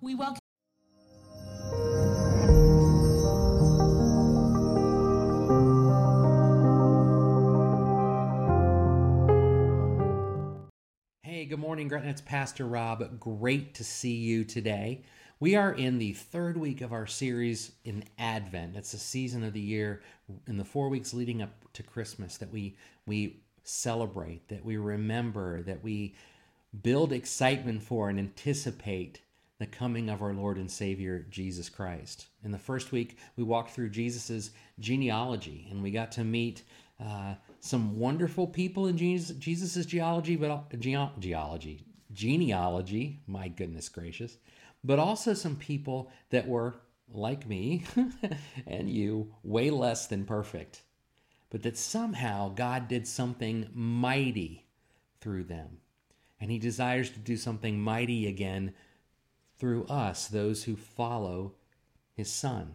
we welcome. Hey, good morning, Gretna. It's Pastor Rob. Great to see you today. We are in the third week of our series in Advent. It's the season of the year in the four weeks leading up to Christmas that we we celebrate, that we remember, that we build excitement for and anticipate the coming of our Lord and Savior Jesus Christ. In the first week, we walked through Jesus's genealogy and we got to meet uh, some wonderful people in Jesus, Jesus's geology, but ge- geology, genealogy. My goodness gracious! But also some people that were like me and you, way less than perfect, but that somehow God did something mighty through them, and He desires to do something mighty again through us, those who follow His Son.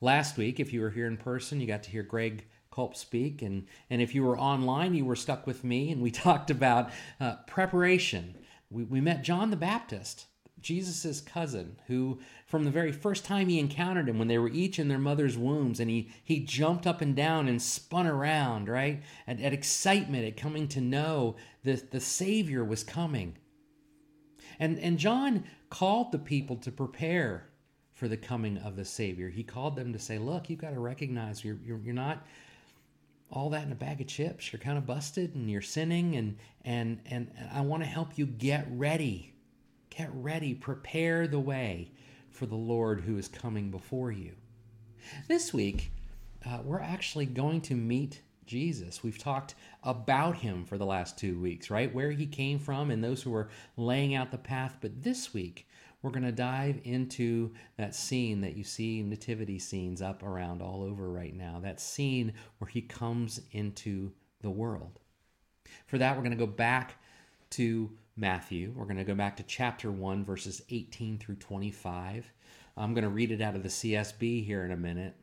Last week, if you were here in person, you got to hear Greg Culp speak. And, and if you were online, you were stuck with me, and we talked about uh, preparation. We, we met John the Baptist, Jesus' cousin, who from the very first time he encountered him, when they were each in their mother's wombs, and he, he jumped up and down and spun around, right? At, at excitement at coming to know that the Savior was coming. And, and John called the people to prepare for the coming of the Savior. He called them to say, Look, you've got to recognize you're, you're, you're not all that in a bag of chips. You're kind of busted and you're sinning, and and and I want to help you get ready. Get ready. Prepare the way for the Lord who is coming before you. This week, uh, we're actually going to meet Jesus. We've talked about him for the last two weeks, right? Where he came from and those who were laying out the path. But this week, we're going to dive into that scene that you see nativity scenes up around all over right now. That scene where he comes into the world. For that, we're going to go back to Matthew. We're going to go back to chapter 1, verses 18 through 25. I'm going to read it out of the CSB here in a minute.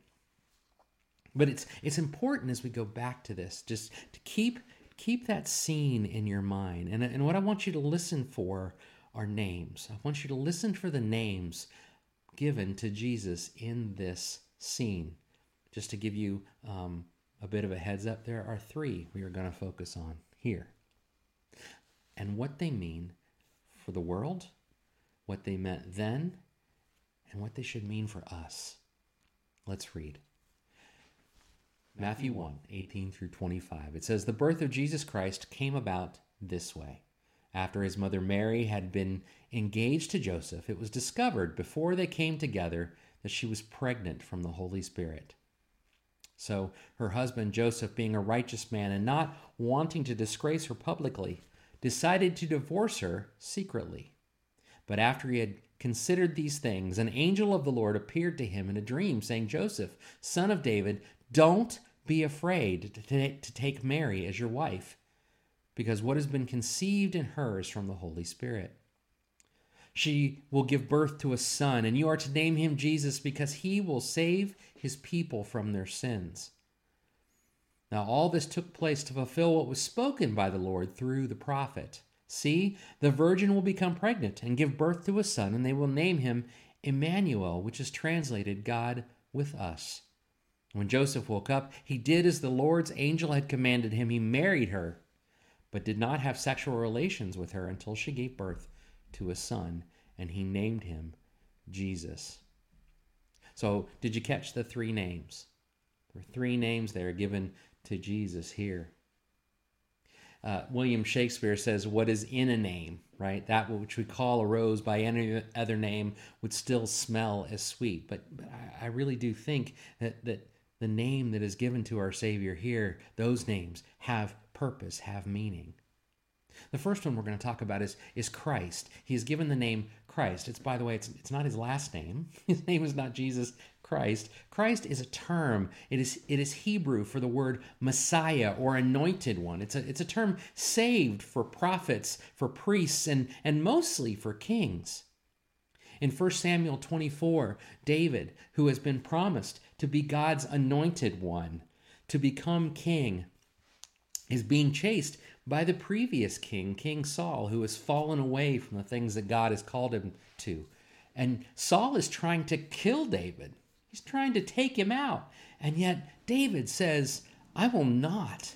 But it's it's important as we go back to this just to keep keep that scene in your mind. And, and what I want you to listen for are names. I want you to listen for the names given to Jesus in this scene. Just to give you um, a bit of a heads up, there are three we are going to focus on here. And what they mean for the world, what they meant then, and what they should mean for us. Let's read. Matthew 1 18 through 25. It says, The birth of Jesus Christ came about this way. After his mother Mary had been engaged to Joseph, it was discovered before they came together that she was pregnant from the Holy Spirit. So her husband Joseph, being a righteous man and not wanting to disgrace her publicly, decided to divorce her secretly. But after he had considered these things, an angel of the Lord appeared to him in a dream, saying, Joseph, son of David, don't be afraid to take Mary as your wife because what has been conceived in her is from the Holy Spirit. She will give birth to a son, and you are to name him Jesus because he will save his people from their sins. Now, all this took place to fulfill what was spoken by the Lord through the prophet. See, the virgin will become pregnant and give birth to a son, and they will name him Emmanuel, which is translated God with us. When Joseph woke up, he did as the Lord's angel had commanded him. He married her but did not have sexual relations with her until she gave birth to a son, and he named him Jesus. So, did you catch the three names? There are three names that are given to Jesus here. Uh, William Shakespeare says, What is in a name, right? That which we call a rose by any other name would still smell as sweet. But, but I, I really do think that, that the name that is given to our Savior here, those names have purpose, have meaning. The first one we're going to talk about is, is Christ. He is given the name Christ. It's, by the way, it's, it's not his last name. His name is not Jesus Christ. Christ is a term. It is, it is Hebrew for the word Messiah or anointed one. It's a, it's a term saved for prophets, for priests, and, and mostly for kings. In 1 Samuel 24, David, who has been promised to be God's anointed one, to become king, is being chased by the previous king, King Saul, who has fallen away from the things that God has called him to. And Saul is trying to kill David, he's trying to take him out. And yet, David says, I will not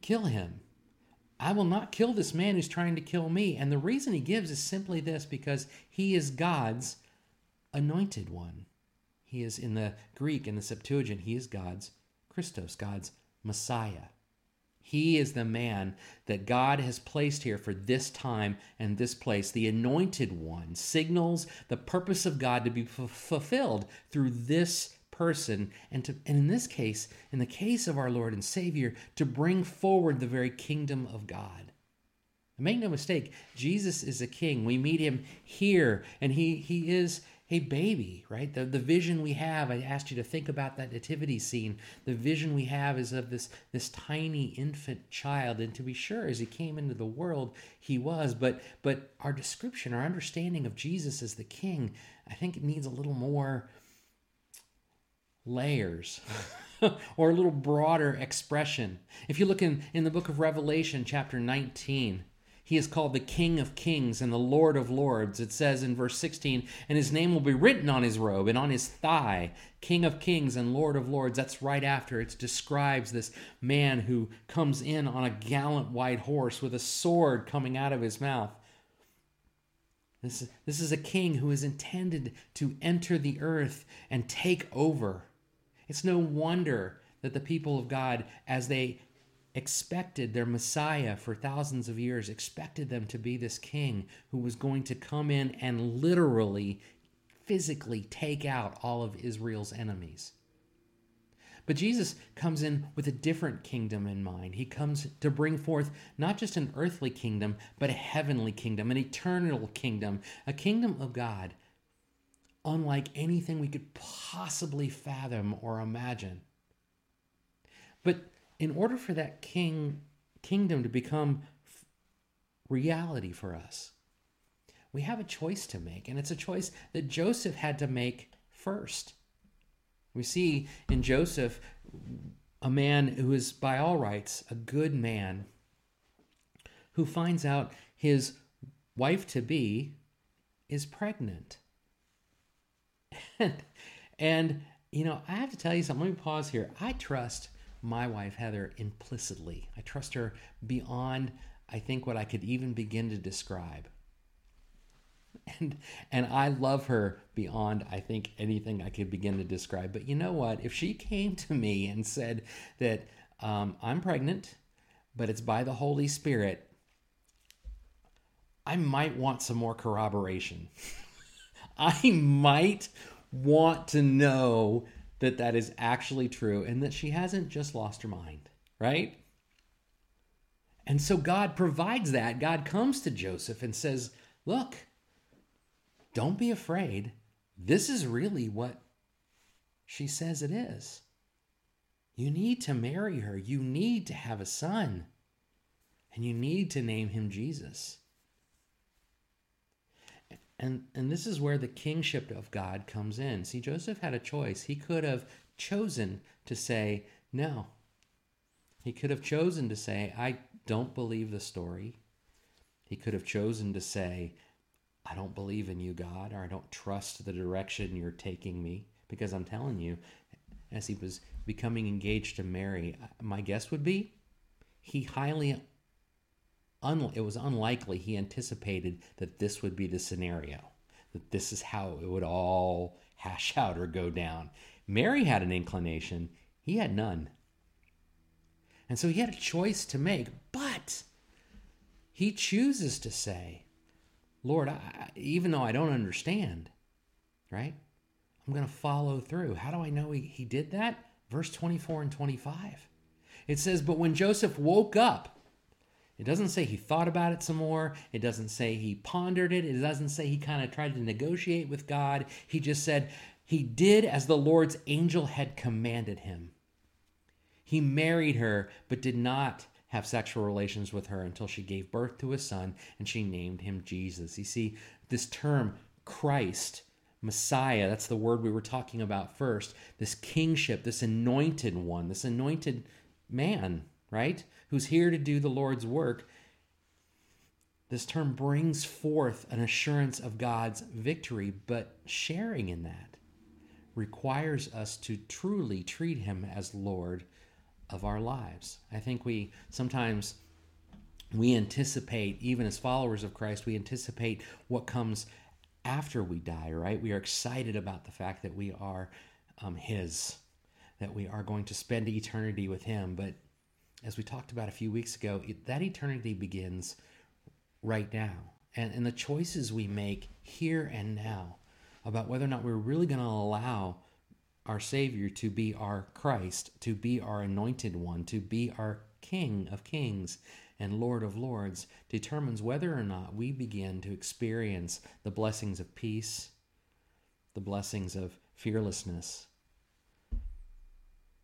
kill him. I will not kill this man who's trying to kill me. And the reason he gives is simply this because he is God's anointed one. He is in the Greek, in the Septuagint, he is God's Christos, God's Messiah. He is the man that God has placed here for this time and this place. The anointed one signals the purpose of God to be f- fulfilled through this person and to and in this case in the case of our Lord and Savior to bring forward the very kingdom of God. make no mistake, Jesus is a king. We meet him here and he he is a baby, right? The, the vision we have, I asked you to think about that nativity scene. The vision we have is of this, this tiny infant child. And to be sure, as he came into the world, he was. But, but our description, our understanding of Jesus as the king, I think it needs a little more layers. or a little broader expression. If you look in, in the book of Revelation, chapter 19, he is called the King of Kings and the Lord of Lords. It says in verse 16, and his name will be written on his robe and on his thigh, King of Kings and Lord of Lords. That's right after it describes this man who comes in on a gallant white horse with a sword coming out of his mouth. This, this is a king who is intended to enter the earth and take over. It's no wonder that the people of God, as they expected their Messiah for thousands of years, expected them to be this king who was going to come in and literally, physically take out all of Israel's enemies. But Jesus comes in with a different kingdom in mind. He comes to bring forth not just an earthly kingdom, but a heavenly kingdom, an eternal kingdom, a kingdom of God, unlike anything we could possibly fathom or imagine. But in order for that king kingdom to become reality for us, we have a choice to make, and it's a choice that Joseph had to make first. We see in Joseph a man who is, by all rights, a good man, who finds out his wife to be is pregnant. and, you know, I have to tell you something. Let me pause here. I trust my wife, Heather, implicitly. I trust her beyond, I think, what I could even begin to describe. And, and I love her beyond, I think, anything I could begin to describe. But you know what? If she came to me and said that um, I'm pregnant, but it's by the Holy Spirit, I might want some more corroboration. I might want to know that that is actually true and that she hasn't just lost her mind, right? And so God provides that. God comes to Joseph and says, Look, don't be afraid. This is really what she says it is. You need to marry her. You need to have a son. And you need to name him Jesus. And, and this is where the kingship of God comes in. See, Joseph had a choice. He could have chosen to say, no. He could have chosen to say, I don't believe the story. He could have chosen to say, I don't believe in you, God, or I don't trust the direction you're taking me. Because I'm telling you, as he was becoming engaged to Mary, uh, my guess would be he highly un- it was unlikely he anticipated that this would be the scenario, that this is how it would all hash out or go down. Mary had an inclination, he had none. And so he had a choice to make, but he chooses to say, Lord, I, even though I don't understand, right? I'm going to follow through. How do I know he, he did that? Verse 24 and 25. It says, But when Joseph woke up, it doesn't say he thought about it some more. It doesn't say he pondered it. It doesn't say he kind of tried to negotiate with God. He just said he did as the Lord's angel had commanded him. He married her, but did not have sexual relations with her until she gave birth to a son and she named him Jesus. You see, this term, Christ, Messiah, that's the word we were talking about first. This kingship, this anointed one, this anointed man, right? Who's here to do the Lord's work, This term brings forth an assurance of God's victory, but sharing in that requires us to truly treat Him as Lord of our lives. I think we sometimes we anticipate, even as followers of Christ, we anticipate what comes after we die, right? We are excited about the fact that we are um, His, that we are going to spend eternity with Him. But as we talked about a few weeks ago, it, that eternity begins right now. And, and the choices we make here and now about whether or not we're really going to allow our Savior to be our Christ, to be our anointed one, to be our King of kings and Lord of lords determines whether or not we begin to experience the blessings of peace, the blessings of fearlessness,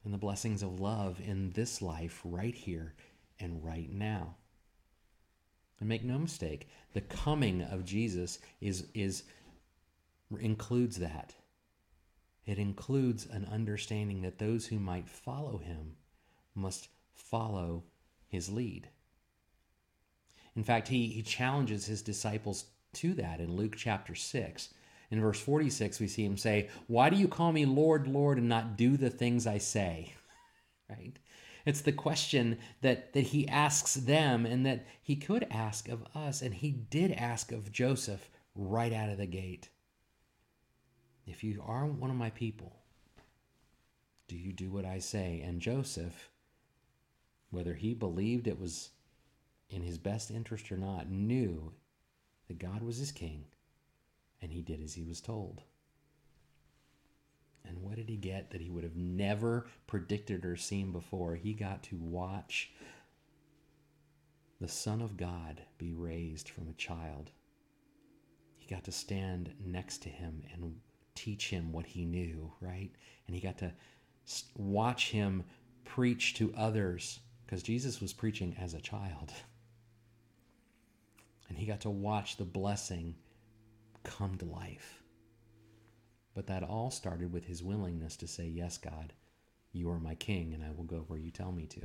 and the blessings of love in this life right here and right now. And make no mistake, the coming of Jesus is, is includes that. It includes an understanding that those who might follow him must follow his lead. In fact, he, he challenges his disciples to that in Luke chapter 6. In verse 46, we see him say, Why do you call me Lord, Lord, and not do the things I say? right? It's the question that, that he asks them and that he could ask of us, and he did ask of Joseph right out of the gate. If you are one of my people, do you do what I say? And Joseph, whether he believed it was in his best interest or not, knew that God was his king, and he did as he was told. And what did he get that he would have never predicted or seen before? He got to watch the Son of God be raised from a child. He got to stand next to him and teach him what he knew, right? And he got to watch him preach to others because Jesus was preaching as a child. And he got to watch the blessing come to life. But that all started with his willingness to say, Yes, God, you are my king, and I will go where you tell me to.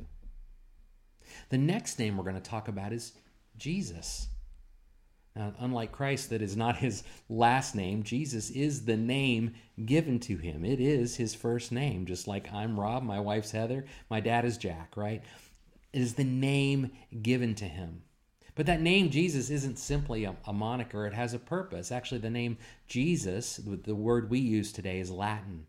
The next name we're going to talk about is Jesus. Now, unlike Christ, that is not his last name, Jesus is the name given to him. It is his first name, just like I'm Rob, my wife's Heather, my dad is Jack, right? It is the name given to him. But that name Jesus isn't simply a, a, moniker, it has a purpose. Actually, the name Jesus, the word we use today, is Latin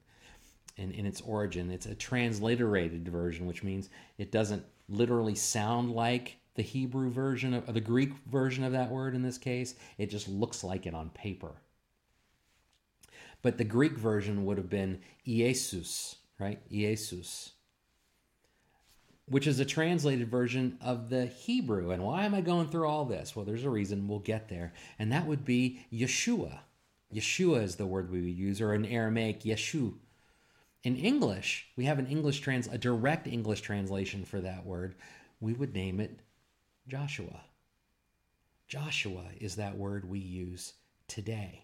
in, in its origin. It's a transliterated version, which means it doesn't literally sound like the Hebrew version of, the Greek version of that word in this case. It just looks like it on paper. But the Greek version would have been Iesus, right? Iesus which is a translated version of the Hebrew. And why am I going through all this? Well, there's a reason. We'll get there. And that would be Yeshua. Yeshua is the word we would use, or in Aramaic, Yeshu. In English, we have an English trans a direct English translation for that word. We would name it Joshua. Joshua is that word we use today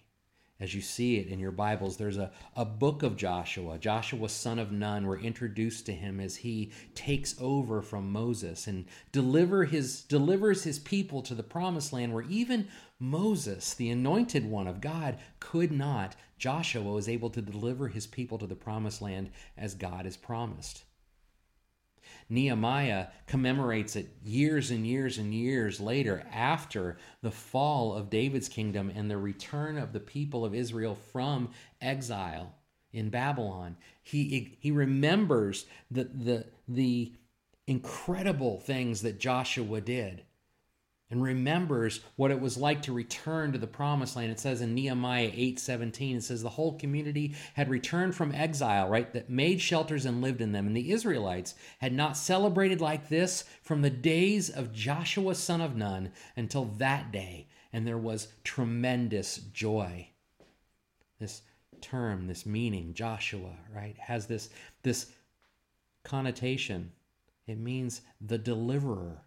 as you see it in your Bibles, there's a, a book of Joshua. Joshua, son of Nun, we're introduced to him as he takes over from Moses and deliver his, delivers his people to the promised land where even Moses, the anointed one of God, could not. Joshua was able to deliver his people to the promised land as God has promised. Nehemiah commemorates it years and years and years later after the fall of David's kingdom and the return of the people of Israel from exile in Babylon. He, he remembers the, the, the incredible things that Joshua did and remembers what it was like to return to the promised land. It says in Nehemiah 8:17 it says the whole community had returned from exile, right? That made shelters and lived in them. And the Israelites had not celebrated like this from the days of Joshua son of Nun until that day, and there was tremendous joy. This term, this meaning, Joshua, right, has this this connotation. It means the deliverer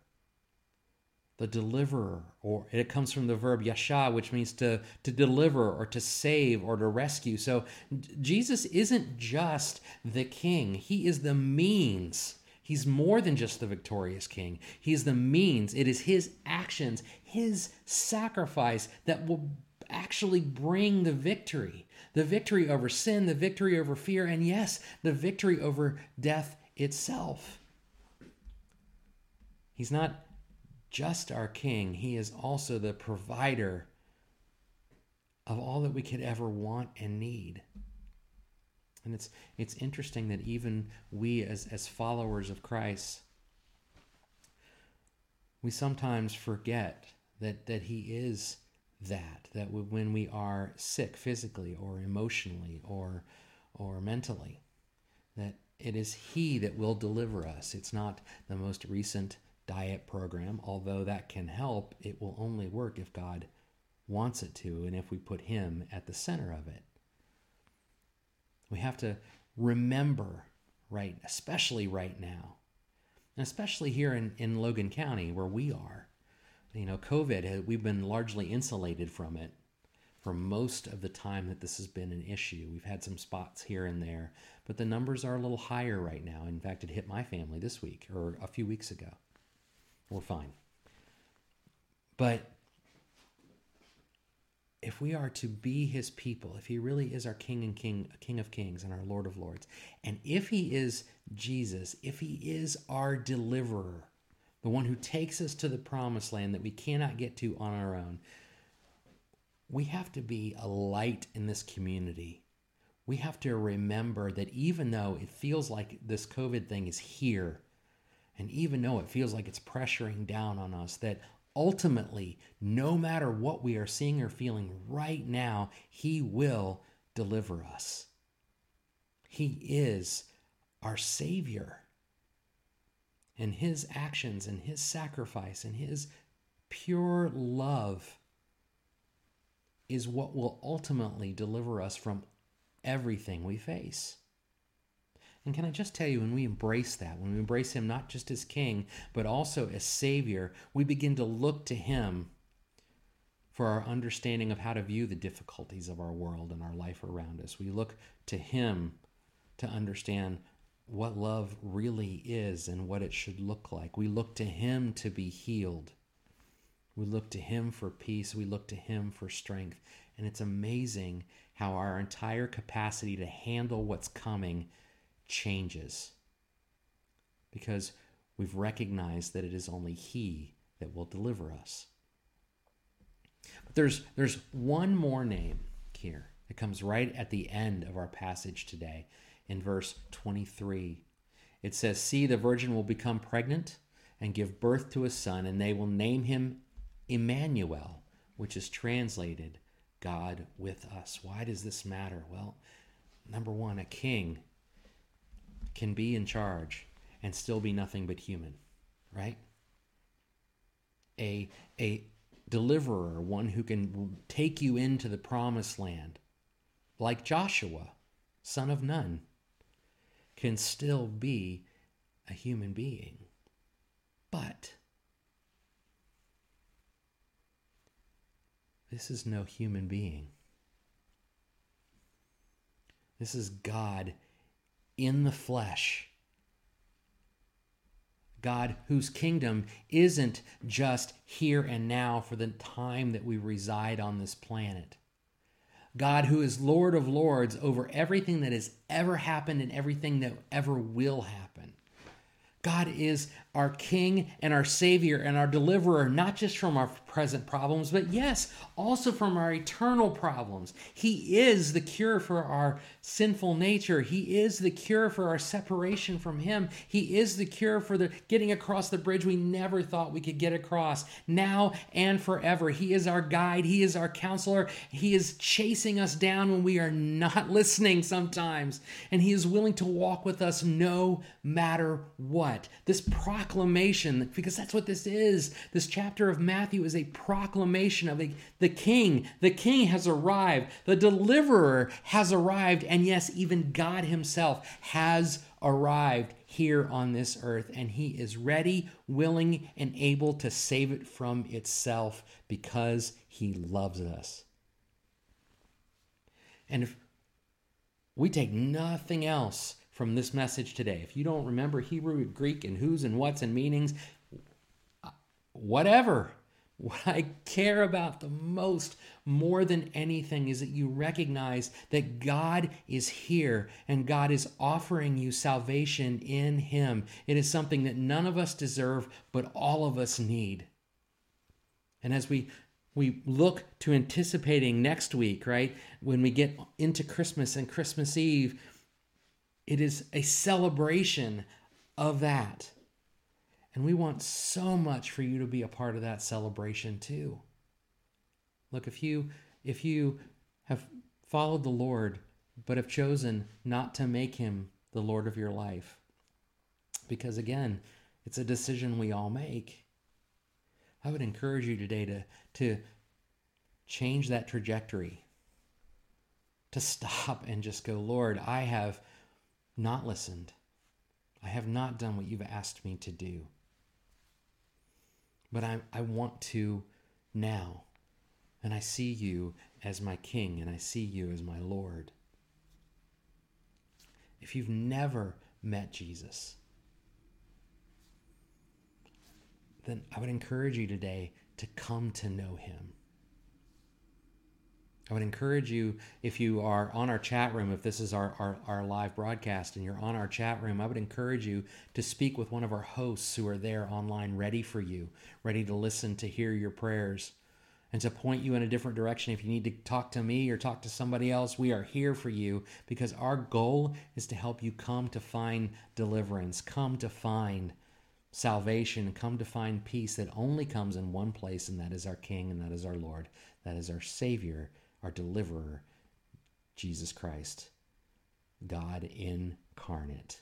the deliverer, or it comes from the verb yasha, which means to, to deliver or to save or to rescue. So Jesus isn't just the king, he is the means. He's more than just the victorious king. He's the means. It is his actions, his sacrifice that will actually bring the victory the victory over sin, the victory over fear, and yes, the victory over death itself. He's not just our king, he is also the provider of all that we could ever want and need. And it's it's interesting that even we as as followers of Christ we sometimes forget that that he is that that when we are sick physically or emotionally or or mentally that it is he that will deliver us it's not the most recent diet program although that can help it will only work if god wants it to and if we put him at the center of it we have to remember right especially right now and especially here in, in logan county where we are you know, COVID, uh, we've been largely insulated from it for most of the time that this has been an issue. We've had some spots here and there, but the numbers are a little higher right now. In fact, it hit my family this week or a few weeks ago. We're fine. But if we are to be his people, if he really is our king and king, king of kings and our lord of lords, and if he is Jesus, if he is our deliverer, the one who takes us to the promised land that we cannot get to on our own. We have to be a light in this community. We have to remember that even though it feels like this COVID thing is here, and even though it feels like it's pressuring down on us, that ultimately, no matter what we are seeing or feeling right now, He will deliver us. He is our Savior and his actions and his sacrifice and his pure love is what will ultimately deliver us from everything we face. And can I just tell you, when we embrace that, when we embrace Him not just as King, but also as Savior, we begin to look to Him for our understanding of how to view the difficulties of our world and our life around us. We look to Him to understand what love really is and what it should look like. We look to Him to be healed. We look to Him for peace. We look to Him for strength. And it's amazing how our entire capacity to handle what's coming changes because we've recognized that it is only He that will deliver us. But there's, there's one more name here that comes right at the end of our passage today in verse 23. It says, See, the virgin will become pregnant and give birth to a son, and they will name him Emmanuel, which is translated God with us. Why does this matter? Well, number one, a king can be in charge and still be nothing but human, right? A, a deliverer, one who can take you into the promised land, like Joshua, son of Nun, can still be a human being. But this is no human being. This is God in the flesh. God, whose kingdom isn't just here and now for the time that we reside on this planet. God, who is Lord of Lords over everything that has ever happened and everything that ever will happen. God is our King and our Savior and our deliverer, not just from our present problems, but yes, also from our eternal problems. He is the cure for our sinful nature. He is the cure for our separation from Him. He is the cure for the getting across the bridge we never thought we could get across, now and forever. He is our guide. He is our counselor. He is chasing us down when we are not listening sometimes, and He is willing to walk with us no matter what. This proclamation, because that's what this is. This chapter of Matthew is a proclamation of a, the king. The king has arrived, the deliverer has arrived, and yes, even God himself has arrived here on this earth, and he is ready, willing, and able to save it from itself because he loves us. And if we take nothing else from this message today. If you don't remember Hebrew, Greek, and who's and what's and meanings, whatever. what I care about the most, more than anything, is that you recognize that God is here and God is offering you salvation in Him. It is something that none of us deserve, but all of us need. And as we we look to anticipating next week, right? When we get into Christmas and Christmas Eve, it is a celebration of that. And we want so much for you to be a part of that celebration too. Look, if you if you have followed the Lord but have chosen not to make him the Lord of your life, because again, it's a decision we all make. I would encourage you today to to change that trajectory. To stop and just go, Lord, I have not listened. I have not done what you've asked me to do. But I, I want to now. And I see you as my king and I see you as my Lord. If you've never met Jesus, then I would encourage you today to come to know him. I would encourage you, if you are on our chat room, if this is our, our, our, live broadcast and you're on our chat room, I would encourage you to speak with one of our hosts who are there online, ready for you, ready to listen, to hear your prayers, and to point you in a different direction. If you need to talk to me or talk to somebody else, we are here for you because our goal is to help you come to find deliverance, come to find salvation, come to find peace that only comes in one place, and that is our King and that is our Lord, that is our Savior our deliverer, Jesus Christ, God incarnate.